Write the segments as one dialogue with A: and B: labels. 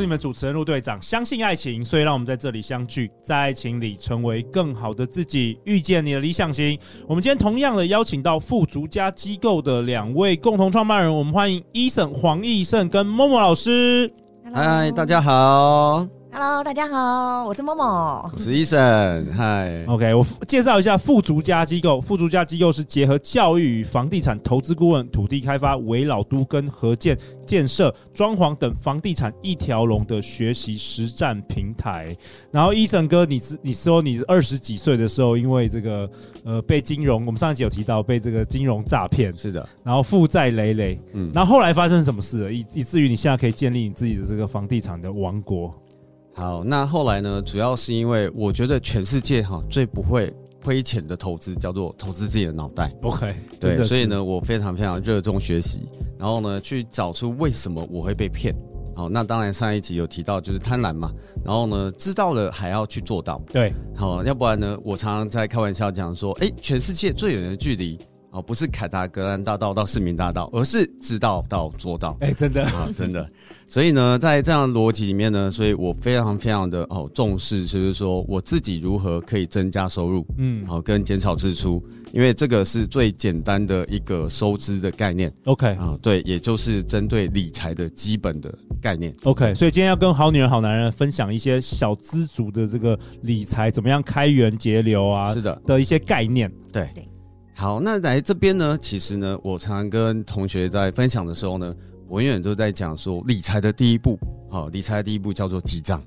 A: 是你们主持人陆队长。相信爱情，所以让我们在这里相聚，在爱情里成为更好的自己，遇见你的理想型。我们今天同样的邀请到富足家机构的两位共同创办人，我们欢迎 Eason 黄义胜跟 Momo 老师。
B: 嗨，大家好。
C: Hello，大家好，我是 Momo，
B: 我是 Eason，嗨
A: ，OK，我介绍一下富足家机构。富足家机构是结合教育与房地产投资顾问、土地开发、围老都跟合建建设、装潢等房地产一条龙的学习实战平台。然后，Eason 哥，你是你说你二十几岁的时候，因为这个呃被金融，我们上一集有提到被这个金融诈骗，
B: 是的，
A: 然后负债累累，嗯，然后后来发生什么事了？以以至于你现在可以建立你自己的这个房地产的王国。
B: 好，那后来呢？主要是因为我觉得全世界哈最不会亏钱的投资叫做投资自己的脑袋。
A: OK，
B: 对，所以呢，我非常非常热衷学习，然后呢，去找出为什么我会被骗。好，那当然上一集有提到就是贪婪嘛，然后呢，知道了还要去做到。
A: 对，
B: 好，要不然呢，我常常在开玩笑讲说，哎，全世界最远的距离。哦，不是凯达格兰大道到市民大道，而是知道到做到。
A: 哎、欸，真的
B: 啊，真的。所以呢，在这样的逻辑里面呢，所以我非常非常的哦重视，就是说我自己如何可以增加收入，嗯，好跟减少支出，因为这个是最简单的一个收支的概念。
A: OK
B: 啊，对，也就是针对理财的基本的概念。
A: OK，所以今天要跟好女人、好男人分享一些小资族的这个理财怎么样开源节流啊，
B: 是的
A: 的一些概念。
B: 对。好，那来这边呢，其实呢，我常常跟同学在分享的时候呢，我永远都在讲说，理财的第一步，好，理财的第一步叫做记账。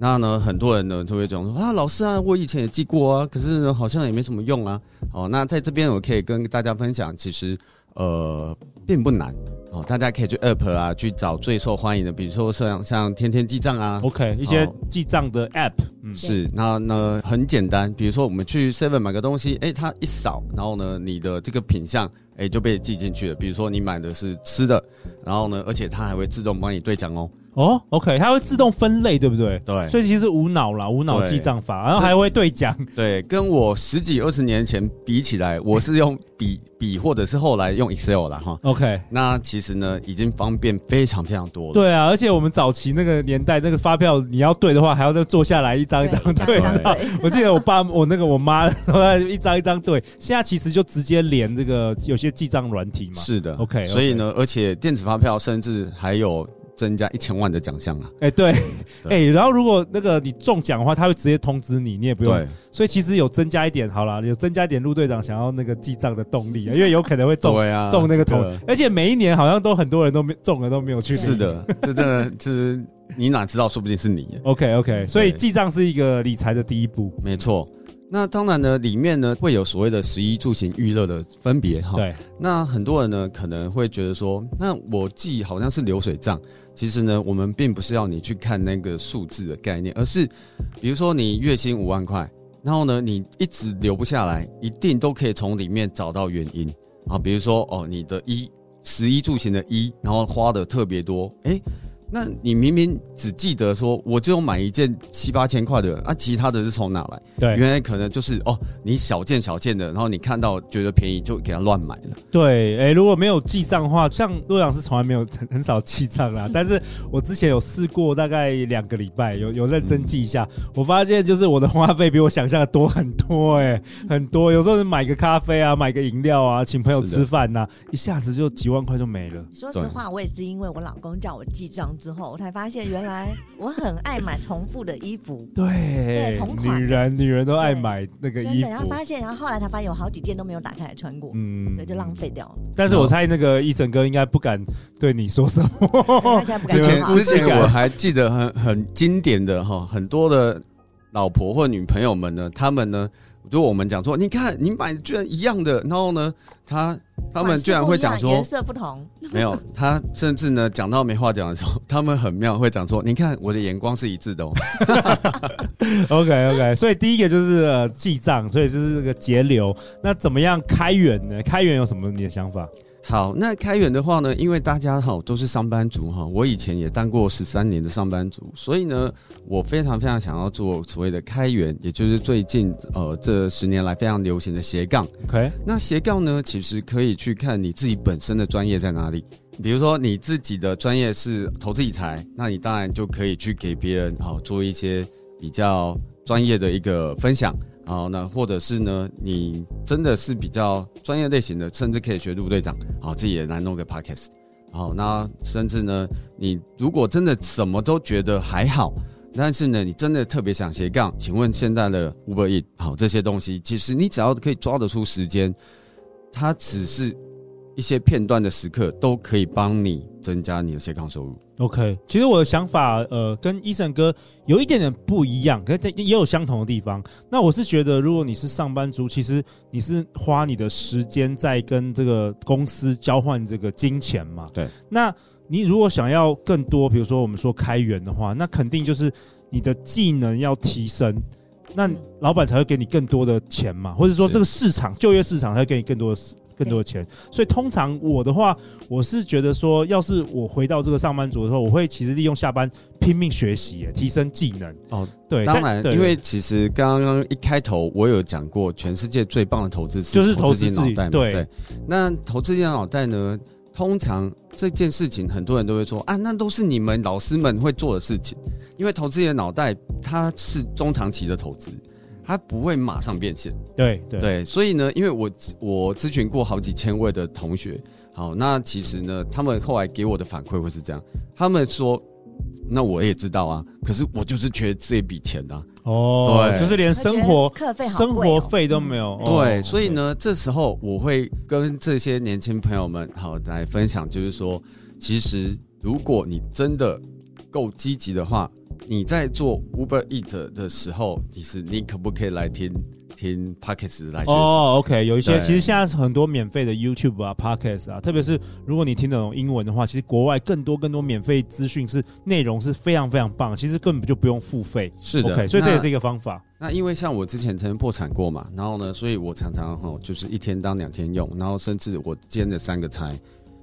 B: 那呢，很多人呢就会讲说啊，老师啊，我以前也记过啊，可是呢，好像也没什么用啊。好，那在这边我可以跟大家分享，其实呃，并不难。哦，大家可以去 App 啊，去找最受欢迎的，比如说像像天天记账啊
A: ，OK，一些记账的 App，
B: 嗯，是，那那很简单，比如说我们去 Seven 买个东西，哎，它一扫，然后呢，你的这个品项，哎，就被记进去了。比如说你买的是吃的，然后呢，而且它还会自动帮你兑奖哦。
A: 哦，OK，它会自动分类，对不对？
B: 对，
A: 所以其实无脑啦，无脑记账法，然后还会对奖。
B: 对，跟我十几二十年前比起来，我是用笔笔或者是后来用 Excel 啦。哈。
A: OK，
B: 那其实呢，已经方便非常非常多了。
A: 对啊，而且我们早期那个年代，那个发票你要对的话，还要再坐下来一张一张对。我记得我爸我那个我妈一张一张对，现在其实就直接连这个有些记账软体嘛。
B: 是的
A: ，OK，
B: 所以呢，而且电子发票甚至还有。增加一千万的奖项啊！
A: 哎，对，哎，然后如果那个你中奖的话，他会直接通知你，你也不用。对，所以其实有增加一点，好了，有增加一点陆队长想要那个记账的动力啊，因为有可能会中啊中那个头，而且每一年好像都很多人都没中了都没有去。
B: 是的，这真的就是你哪知道，说不定是你。
A: OK OK，所以记账是一个理财的第一步，
B: 没错。那当然呢，里面呢会有所谓的十一住行娱乐的分别哈。对。那很多人呢可能会觉得说，那我记好像是流水账。其实呢，我们并不是要你去看那个数字的概念，而是，比如说你月薪五万块，然后呢，你一直留不下来，一定都可以从里面找到原因啊。比如说哦，你的一十一住行的一，然后花的特别多，诶。那你明明只记得说，我只有买一件七八千块的，啊，其他的是从哪来？
A: 对，
B: 原来可能就是哦，你小件小件的，然后你看到觉得便宜就给他乱买了。
A: 对，哎、欸，如果没有记账的话，像洛阳是从来没有很很少记账啦。但是我之前有试过，大概两个礼拜有有认真记一下，嗯、我发现就是我的花费比我想象的多很多、欸，哎，很多。有时候是买个咖啡啊，买个饮料啊，请朋友吃饭呐、啊，一下子就几万块就没了。
C: 说实话，我也是因为我老公叫我记账。之后我才发现，原来我很爱买重复的衣服。
A: 对，对，同款。女人，女人都爱买那个衣服。
C: 然后发现，然后后来才发现，有好几件都没有打开来穿过。嗯，对，就浪费掉了。
A: 但是我猜那个 Eason 哥应该不敢对你说什么。
B: 之前之前我还记得很很经典的哈，很多的老婆或女朋友们呢，他们呢。就我们讲说，你看你买居然一样的，然后呢，他他们居然会讲说
C: 颜色不同，
B: 没有，他甚至呢讲到没话讲的时候，他们很妙，会讲说，你看我的眼光是一致的哦。
A: OK OK，所以第一个就是、呃、记账，所以就是这个节流。那怎么样开源呢？开源有什么你的想法？
B: 好，那开源的话呢，因为大家哈都是上班族哈，我以前也当过十三年的上班族，所以呢，我非常非常想要做所谓的开源，也就是最近呃这十年来非常流行的斜杠。
A: OK，
B: 那斜杠呢，其实可以去看你自己本身的专业在哪里。比如说你自己的专业是投资理财，那你当然就可以去给别人好做一些比较专业的一个分享。好，那或者是呢，你真的是比较专业类型的，甚至可以学陆队长，好，自己也来弄个 podcast。好，那甚至呢，你如果真的什么都觉得还好，但是呢，你真的特别想斜杠，请问现在的 Uber E，好，这些东西，其实你只要可以抓得出时间，它只是一些片段的时刻，都可以帮你增加你的斜杠收入。
A: OK，其实我的想法，呃，跟 Eason 哥有一点点不一样，可是也有相同的地方。那我是觉得，如果你是上班族，其实你是花你的时间在跟这个公司交换这个金钱嘛。
B: 对。
A: 那你如果想要更多，比如说我们说开源的话，那肯定就是你的技能要提升，那老板才会给你更多的钱嘛，或者说这个市场就业市场才会给你更多的。更多的钱，所以通常我的话，我是觉得说，要是我回到这个上班族的时候，我会其实利用下班拼命学习，提升技能。
B: 哦，对，当然，因为其实刚刚一开头我有讲过，全世界最棒的投资
A: 就是投资
B: 脑袋嘛。
A: 对，
B: 对，那投资型脑袋呢，通常这件事情很多人都会说啊，那都是你们老师们会做的事情，因为投资型脑袋它是中长期的投资。它不会马上变现，
A: 对对。
B: 对，所以呢，因为我我咨询过好几千位的同学，好，那其实呢，他们后来给我的反馈会是这样，他们说，那我也知道啊，可是我就是缺这笔钱啊，
A: 哦，对，就是连生活
C: 课费、
A: 生活费都没有，
B: 对，所以呢，这时候我会跟这些年轻朋友们好来分享，就是说，其实如果你真的够积极的话。你在做 Uber Eat 的时候，其实你可不可以来听听 Podcast 来学习？
A: 哦，OK，有一些其实现在是很多免费的 YouTube 啊，Podcast 啊，特别是如果你听得懂英文的话，其实国外更多更多免费资讯是内容是非常非常棒，其实根本就不用付费。
B: 是的
A: ，OK，所以这也是一个方法。
B: 那因为像我之前曾经破产过嘛，然后呢，所以我常常哈就是一天当两天用，然后甚至我兼了三个差。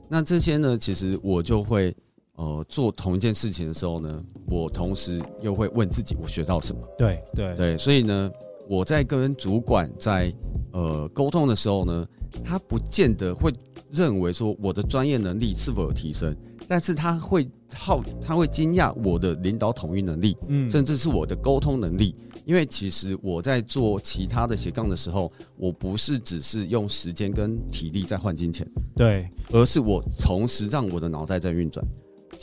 B: 那这些呢，其实我就会。呃，做同一件事情的时候呢，我同时又会问自己，我学到什么？
A: 对对
B: 对，所以呢，我在跟主管在呃沟通的时候呢，他不见得会认为说我的专业能力是否有提升，但是他会好，他会惊讶我的领导统一能力，嗯，甚至是我的沟通能力，因为其实我在做其他的斜杠的时候，我不是只是用时间跟体力在换金钱，
A: 对，
B: 而是我同时让我的脑袋在运转。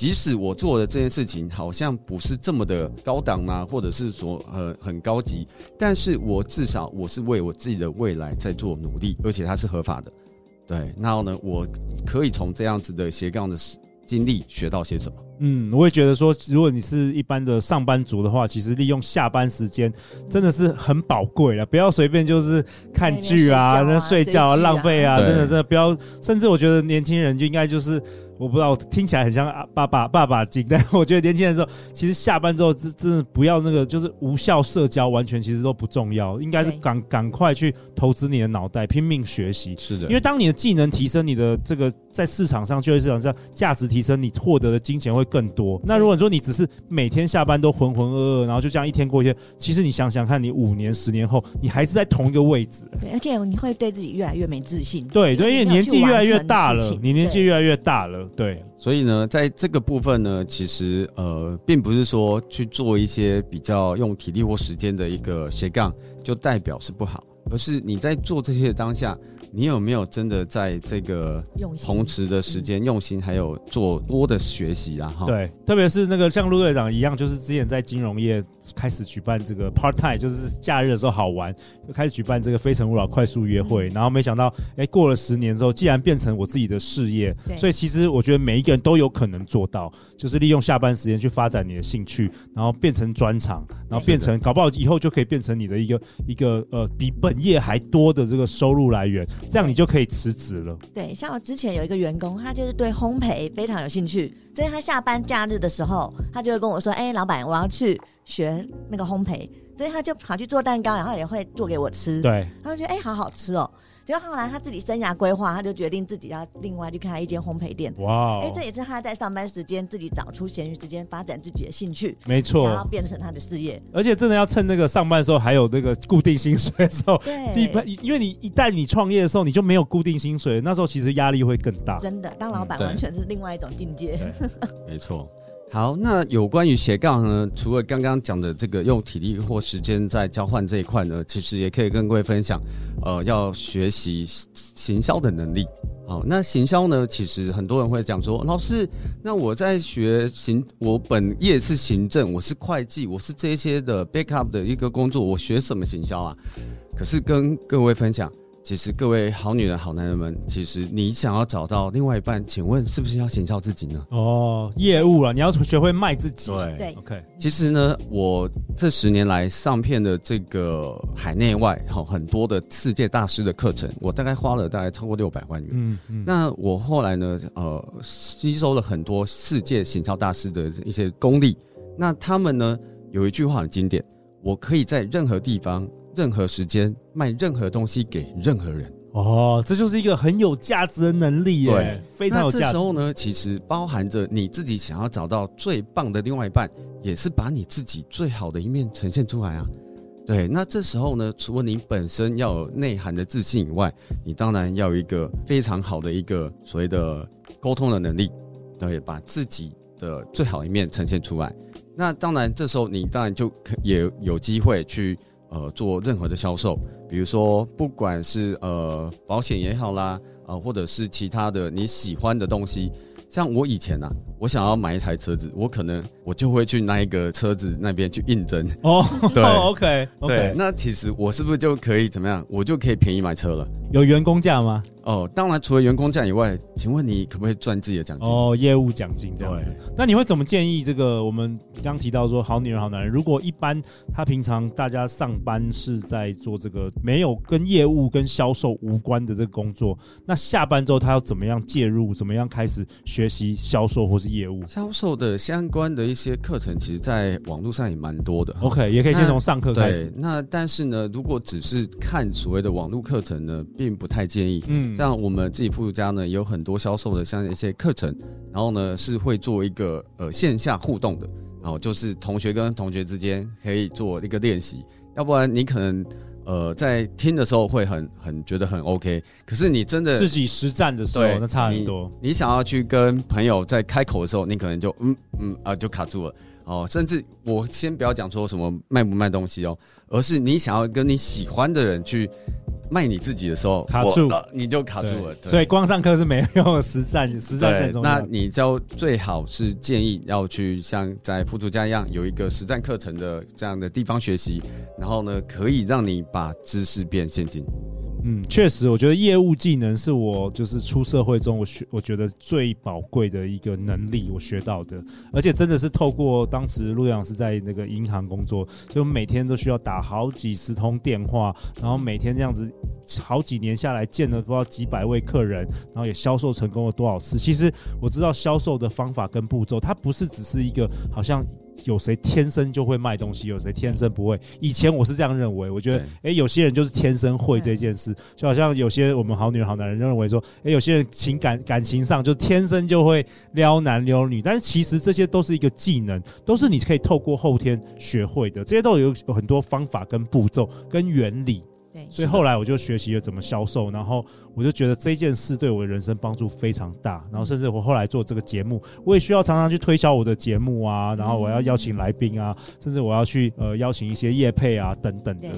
B: 即使我做的这件事情好像不是这么的高档啊，或者是说呃很高级，但是我至少我是为我自己的未来在做努力，而且它是合法的。对，然后呢，我可以从这样子的斜杠的经历学到些什么？
A: 嗯，我也觉得说，如果你是一般的上班族的话，其实利用下班时间真的是很宝贵了，不要随便就是看剧啊、那睡觉啊、浪费啊，真的真的不要。甚至我觉得年轻人就应该就是。我不知道，听起来很像爸爸爸爸经，但我觉得年轻人的时候，其实下班之后真真的不要那个，就是无效社交，完全其实都不重要，应该是赶赶快去投资你的脑袋，拼命学习。
B: 是的，
A: 因为当你的技能提升，你的这个在市场上就业市场上价值提升，你获得的金钱会更多。那如果说你只是每天下班都浑浑噩噩，然后就这样一天过一天，其实你想想看，你五年、十年后，你还是在同一个位置。
C: 对，而且你会对自己越来越没自信。
A: 对对，因为年纪越来越大了，你年纪越来越大了。对，
B: 所以呢，在这个部分呢，其实呃，并不是说去做一些比较用体力或时间的一个斜杠，就代表是不好，而是你在做这些当下。你有没有真的在这个同时的时间用心，还有做多的学习啊？哈，对，
A: 特别是那个像陆队长一样，就是之前在金融业开始举办这个 part time，就是假日的时候好玩，就开始举办这个非诚勿扰快速约会，然后没想到，哎，过了十年之后，既然变成我自己的事业，所以其实我觉得每一个人都有可能做到，就是利用下班时间去发展你的兴趣，然后变成专长，然后变成搞不好以后就可以变成你的一个一个呃比本业还多的这个收入来源。这样你就可以辞职了。
C: 对，像我之前有一个员工，他就是对烘焙非常有兴趣，所以他下班假日的时候，他就会跟我说：“哎、欸，老板，我要去学那个烘焙。”所以他就跑去做蛋糕，然后也会做给我吃。
A: 对，
C: 他就觉得哎、欸，好好吃哦。结果后来他自己生涯规划，他就决定自己要另外去开一间烘焙店。哇、哦！哎，这也是他在上班时间自己找出闲余时间发展自己的兴趣。
A: 没错，
C: 然后变成他的事业。
A: 而且真的要趁那个上班的时候还有那个固定薪水的时候，
C: 对，
A: 因为你一旦你创业的时候你就没有固定薪水，那时候其实压力会更大。
C: 真的，当老板完全是另外一种境界。
B: 嗯、没错。好，那有关于斜杠呢？除了刚刚讲的这个用体力或时间在交换这一块呢，其实也可以跟各位分享，呃，要学习行销的能力。好，那行销呢，其实很多人会讲说，老师，那我在学行，我本业是行政，我是会计，我是这些的 backup 的一个工作，我学什么行销啊？可是跟各位分享。其实各位好女人、好男人们，其实你想要找到另外一半，请问是不是要行销自己呢？
A: 哦，业务了，你要学会卖自己。
B: 对
C: 对
A: ，OK。
B: 其实呢，我这十年来上片的这个海内外好很多的世界大师的课程，我大概花了大概超过六百万元。嗯嗯。那我后来呢，呃，吸收了很多世界行销大师的一些功力。那他们呢，有一句话很经典：我可以在任何地方。任何时间卖任何东西给任何人
A: 哦，这就是一个很有价值的能力耶，对，非常有价值。
B: 那这时候呢，其实包含着你自己想要找到最棒的另外一半，也是把你自己最好的一面呈现出来啊。对，那这时候呢，除了你本身要有内涵的自信以外，你当然要有一个非常好的一个所谓的沟通的能力，对，把自己的最好一面呈现出来。那当然，这时候你当然就可也有机会去。呃，做任何的销售，比如说不管是呃保险也好啦，啊、呃，或者是其他的你喜欢的东西。像我以前呐、啊，我想要买一台车子，我可能我就会去那一个车子那边去应征。
A: 哦，对，OK，
B: 对，那其实我是不是就可以怎么样？我就可以便宜买车了？
A: 有员工价吗？
B: 哦，当然，除了员工价以外，请问你可不可以赚自己的奖金？
A: 哦，业务奖金这样子。那你会怎么建议这个？我们刚提到说，好女人、好男人，如果一般他平常大家上班是在做这个没有跟业务跟销售无关的这个工作，那下班之后他要怎么样介入？怎么样开始学习销售或是业务？
B: 销售的相关的一些课程，其实在网络上也蛮多的。
A: OK，也可以先从上课开始。
B: 那但是呢，如果只是看所谓的网络课程呢，并不太建议。嗯。像我们自己富足家呢，有很多销售的像一些课程，然后呢是会做一个呃线下互动的，然后就是同学跟同学之间可以做一个练习，要不然你可能呃在听的时候会很很觉得很 OK，可是你真的
A: 自己实战的时候，那差很多。
B: 你想要去跟朋友在开口的时候，你可能就嗯嗯啊就卡住了哦，甚至我先不要讲说什么卖不卖东西哦，而是你想要跟你喜欢的人去。卖你自己的时候
A: 卡住，
B: 呃，你就卡住了。
A: 所以光上课是没有 用，实战实战很重要。
B: 那你就最好是建议要去像在富足家一样有一个实战课程的这样的地方学习，然后呢，可以让你把知识变现金。
A: 嗯，确实，我觉得业务技能是我就是出社会中我学我觉得最宝贵的一个能力，我学到的，而且真的是透过当时陆阳是在那个银行工作，就每天都需要打好几十通电话，然后每天这样子好几年下来见了不知道几百位客人，然后也销售成功了多少次。其实我知道销售的方法跟步骤，它不是只是一个好像。有谁天生就会卖东西？有谁天生不会？以前我是这样认为，我觉得，哎，有些人就是天生会这件事，就好像有些我们好女人、好男人认为说，哎，有些人情感感情上就天生就会撩男撩女，但是其实这些都是一个技能，都是你可以透过后天学会的，这些都有有很多方法跟步骤跟原理。对，所以后来我就学习了怎么销售，然后我就觉得这件事对我的人生帮助非常大，然后甚至我后来做这个节目，我也需要常常去推销我的节目啊，然后我要邀请来宾啊，甚至我要去呃邀请一些业配啊等等的。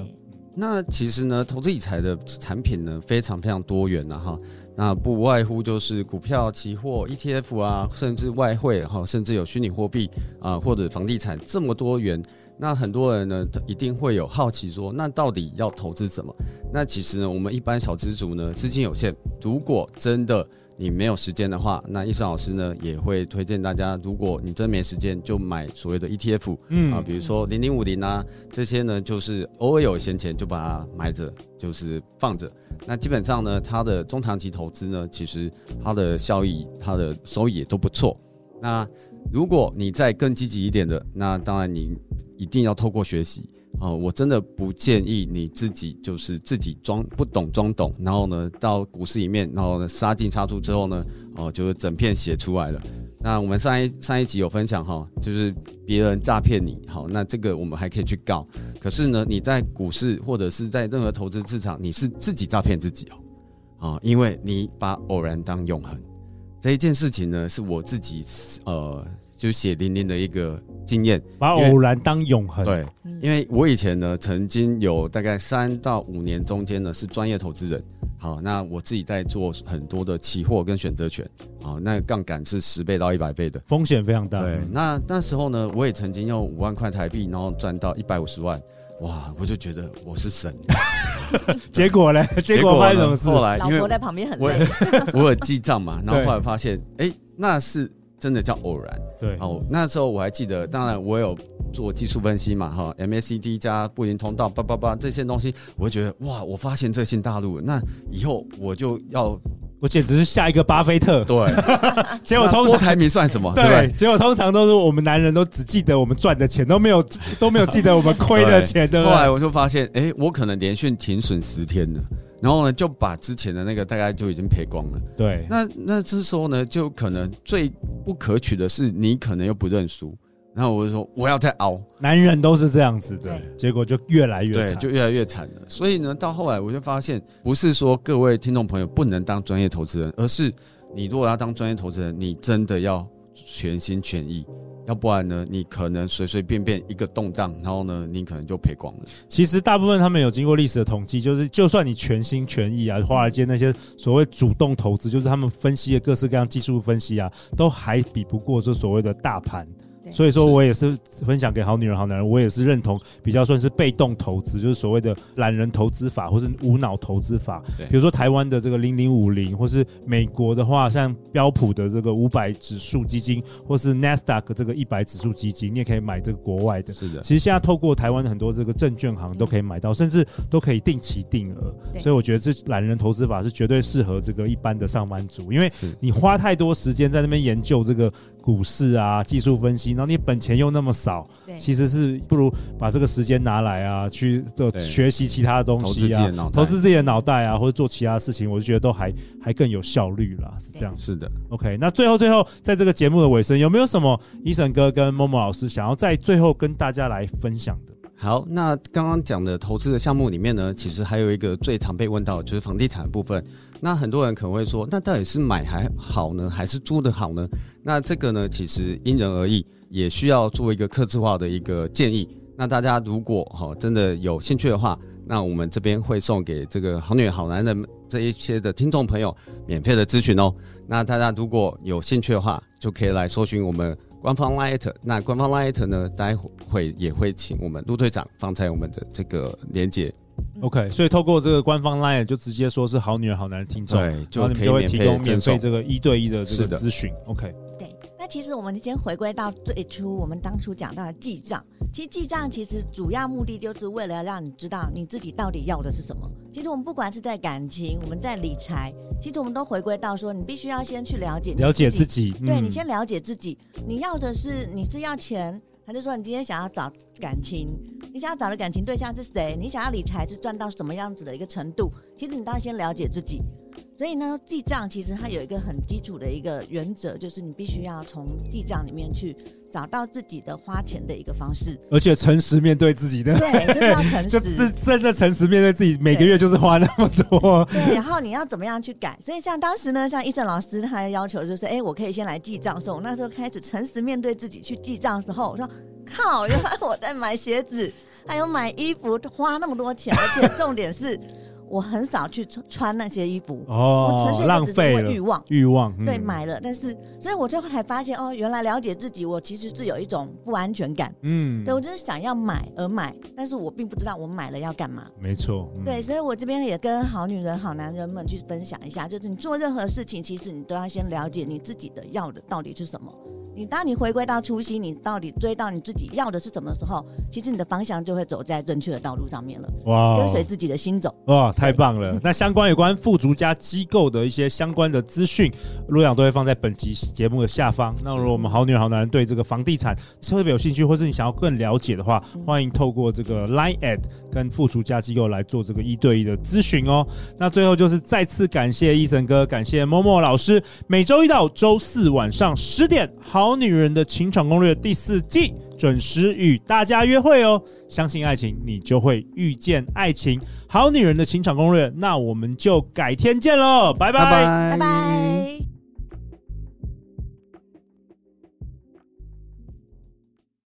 B: 那其实呢，投资理财的产品呢非常非常多元的哈，那不外乎就是股票、期货、ETF 啊，甚至外汇哈，甚至有虚拟货币啊或者房地产这么多元。那很多人呢，一定会有好奇说，那到底要投资什么？那其实呢，我们一般小资族呢，资金有限，如果真的你没有时间的话，那易生老师呢也会推荐大家，如果你真没时间，就买所谓的 ETF，嗯啊，比如说零零五零啊，这些呢，就是偶尔有闲钱就把它买着，就是放着。那基本上呢，它的中长期投资呢，其实它的效益、它的收益也都不错。那如果你再更积极一点的，那当然你。一定要透过学习，呃，我真的不建议你自己就是自己装不懂装懂，然后呢到股市里面，然后呢杀进杀出之后呢，哦、就是整片写出来了。那我们上一上一集有分享哈，就是别人诈骗你，好，那这个我们还可以去告。可是呢，你在股市或者是在任何投资市场，你是自己诈骗自己哦，啊，因为你把偶然当永恒这一件事情呢，是我自己呃。就血淋淋的一个经验，
A: 把偶然当永恒。
B: 对，因为我以前呢，曾经有大概三到五年中间呢是专业投资人。好，那我自己在做很多的期货跟选择权。好，那杠杆是十倍到一百倍的，
A: 风险非常大。
B: 对，那那时候呢，我也曾经用五万块台币，然后赚到一百五十万。哇，我就觉得我是神。
A: 结果呢？结果发生什么事？
B: 后来
C: 老婆在旁边很累。
B: 我 有记账嘛，然后后来发现，哎、欸，那是。真的叫偶然，
A: 对。
B: 好，那时候我还记得，当然我有做技术分析嘛，哈，MACD 加布林通道，叭叭叭这些东西，我就觉得哇，我发现这新大陆，那以后我就要，
A: 我简直是下一个巴菲特。
B: 对，
A: 结果通常
B: 郭台铭算什么？
A: 对，
B: 对，
A: 结果通常都是我们男人都只记得我们赚的钱，都没有 都没有记得我们亏的钱，对不对？
B: 后来我就发现，哎、欸，我可能连续停损十天了。然后呢，就把之前的那个大概就已经赔光了。
A: 对，
B: 那那这时候呢，就可能最不可取的是，你可能又不认输。然后我就说，我要再熬。
A: 男人都是这样子的，结果就越来越惨，
B: 对，就越来越惨了。所以呢，到后来我就发现，不是说各位听众朋友不能当专业投资人，而是你如果要当专业投资人，你真的要全心全意。要不然呢，你可能随随便便一个动荡，然后呢，你可能就赔光了。
A: 其实大部分他们有经过历史的统计，就是就算你全心全意啊，华尔街那些所谓主动投资，就是他们分析的各式各样技术分析啊，都还比不过这所谓的大盘。所以说我也是分享给好女人好男人，我也是认同比较算是被动投资，就是所谓的懒人投资法或是无脑投资法。对，比如说台湾的这个零零五零，或是美国的话，像标普的这个五百指数基金，或是 Nasdaq 这个一百指数基金，你也可以买这个国外的。
B: 是的，
A: 其实现在透过台湾的很多这个证券行都可以买到，甚至都可以定期定额。所以我觉得这懒人投资法是绝对适合这个一般的上班族，因为你花太多时间在那边研究这个股市啊、技术分析，然后你本钱又那么少，其实是不如把这个时间拿来啊，去做学习其他的东西啊，投资自己的脑袋啊，或者做其他事情，我就觉得都还还更有效率啦，是这样。
B: 是的
A: ，OK。那最后最后，在这个节目的尾声，有没有什么 Eason 哥跟 Momo 老师想要在最后跟大家来分享的？
B: 好，那刚刚讲的投资的项目里面呢，其实还有一个最常被问到的就是房地产的部分。那很多人可能会说，那到底是买还好呢，还是租的好呢？那这个呢，其实因人而异，也需要做一个客制化的一个建议。那大家如果哈真的有兴趣的话，那我们这边会送给这个好女好男人这一些的听众朋友免费的咨询哦。那大家如果有兴趣的话，就可以来搜寻我们官方 LINE，那官方 LINE 呢，待会也会请我们陆队长放在我们的这个连接。
A: OK，所以透过这个官方 LINE 就直接说是好女人好男人听众，
B: 对，就
A: 你们就会提供免费这个一对一的这个咨询。OK，
C: 对，那其实我们先回归到最初，我们当初讲到的记账，其实记账其实主要目的就是为了让你知道你自己到底要的是什么。其实我们不管是在感情，我们在理财，其实我们都回归到说，你必须要先去了解
A: 了解自己，
C: 对，你先了解自己，你要的是你是要钱。他就说：“你今天想要找感情，你想要找的感情对象是谁？你想要理财是赚到什么样子的一个程度？其实你都要先了解自己。所以呢，记账其实它有一个很基础的一个原则，就是你必须要从记账里面去找到自己的花钱的一个方式，
A: 而且诚实面对自己的。
C: 对，就是要诚实，
A: 就是真的诚实面对自己，每个月就是花那么多。
C: 对，然后你要怎么样去改？所以像当时呢，像 Eason 老师他的要求就是，哎，我可以先来记账的时候，那时候开始诚实面对自己去记账的时候，我说。”靠！原来我在买鞋子，还有买衣服，花那么多钱，而且重点是我很少去穿那些衣服
A: 哦，
C: 我纯粹就只是因为欲望，
A: 欲望、嗯、
C: 对买了，但是所以我最后才发现哦，原来了解自己，我其实是有一种不安全感，嗯，对我就是想要买而买，但是我并不知道我买了要干嘛，
A: 没错，
C: 嗯、对，所以我这边也跟好女人好男人们去分享一下，就是你做任何事情，其实你都要先了解你自己的要的到底是什么。你当你回归到初心，你到底追到你自己要的是什么时候，其实你的方向就会走在正确的道路上面了。哇，跟随自己的心走。
A: 哇，太棒了！那相关有关富足家机构的一些相关的资讯，洛阳都会放在本集节目的下方。那如果我们好女人好男人对这个房地产特别有兴趣，或是你想要更了解的话，欢迎透过这个 Line at 跟富足家机构来做这个一对一的咨询哦。那最后就是再次感谢 Eason 哥，感谢 Momo 老师。每周一到周四晚上十点，《好女人的情场攻略》第四季准时与大家约会哦。相信爱情，你就会遇见爱情。好女人的情场攻略，那我们就改天见喽，拜拜，
C: 拜拜。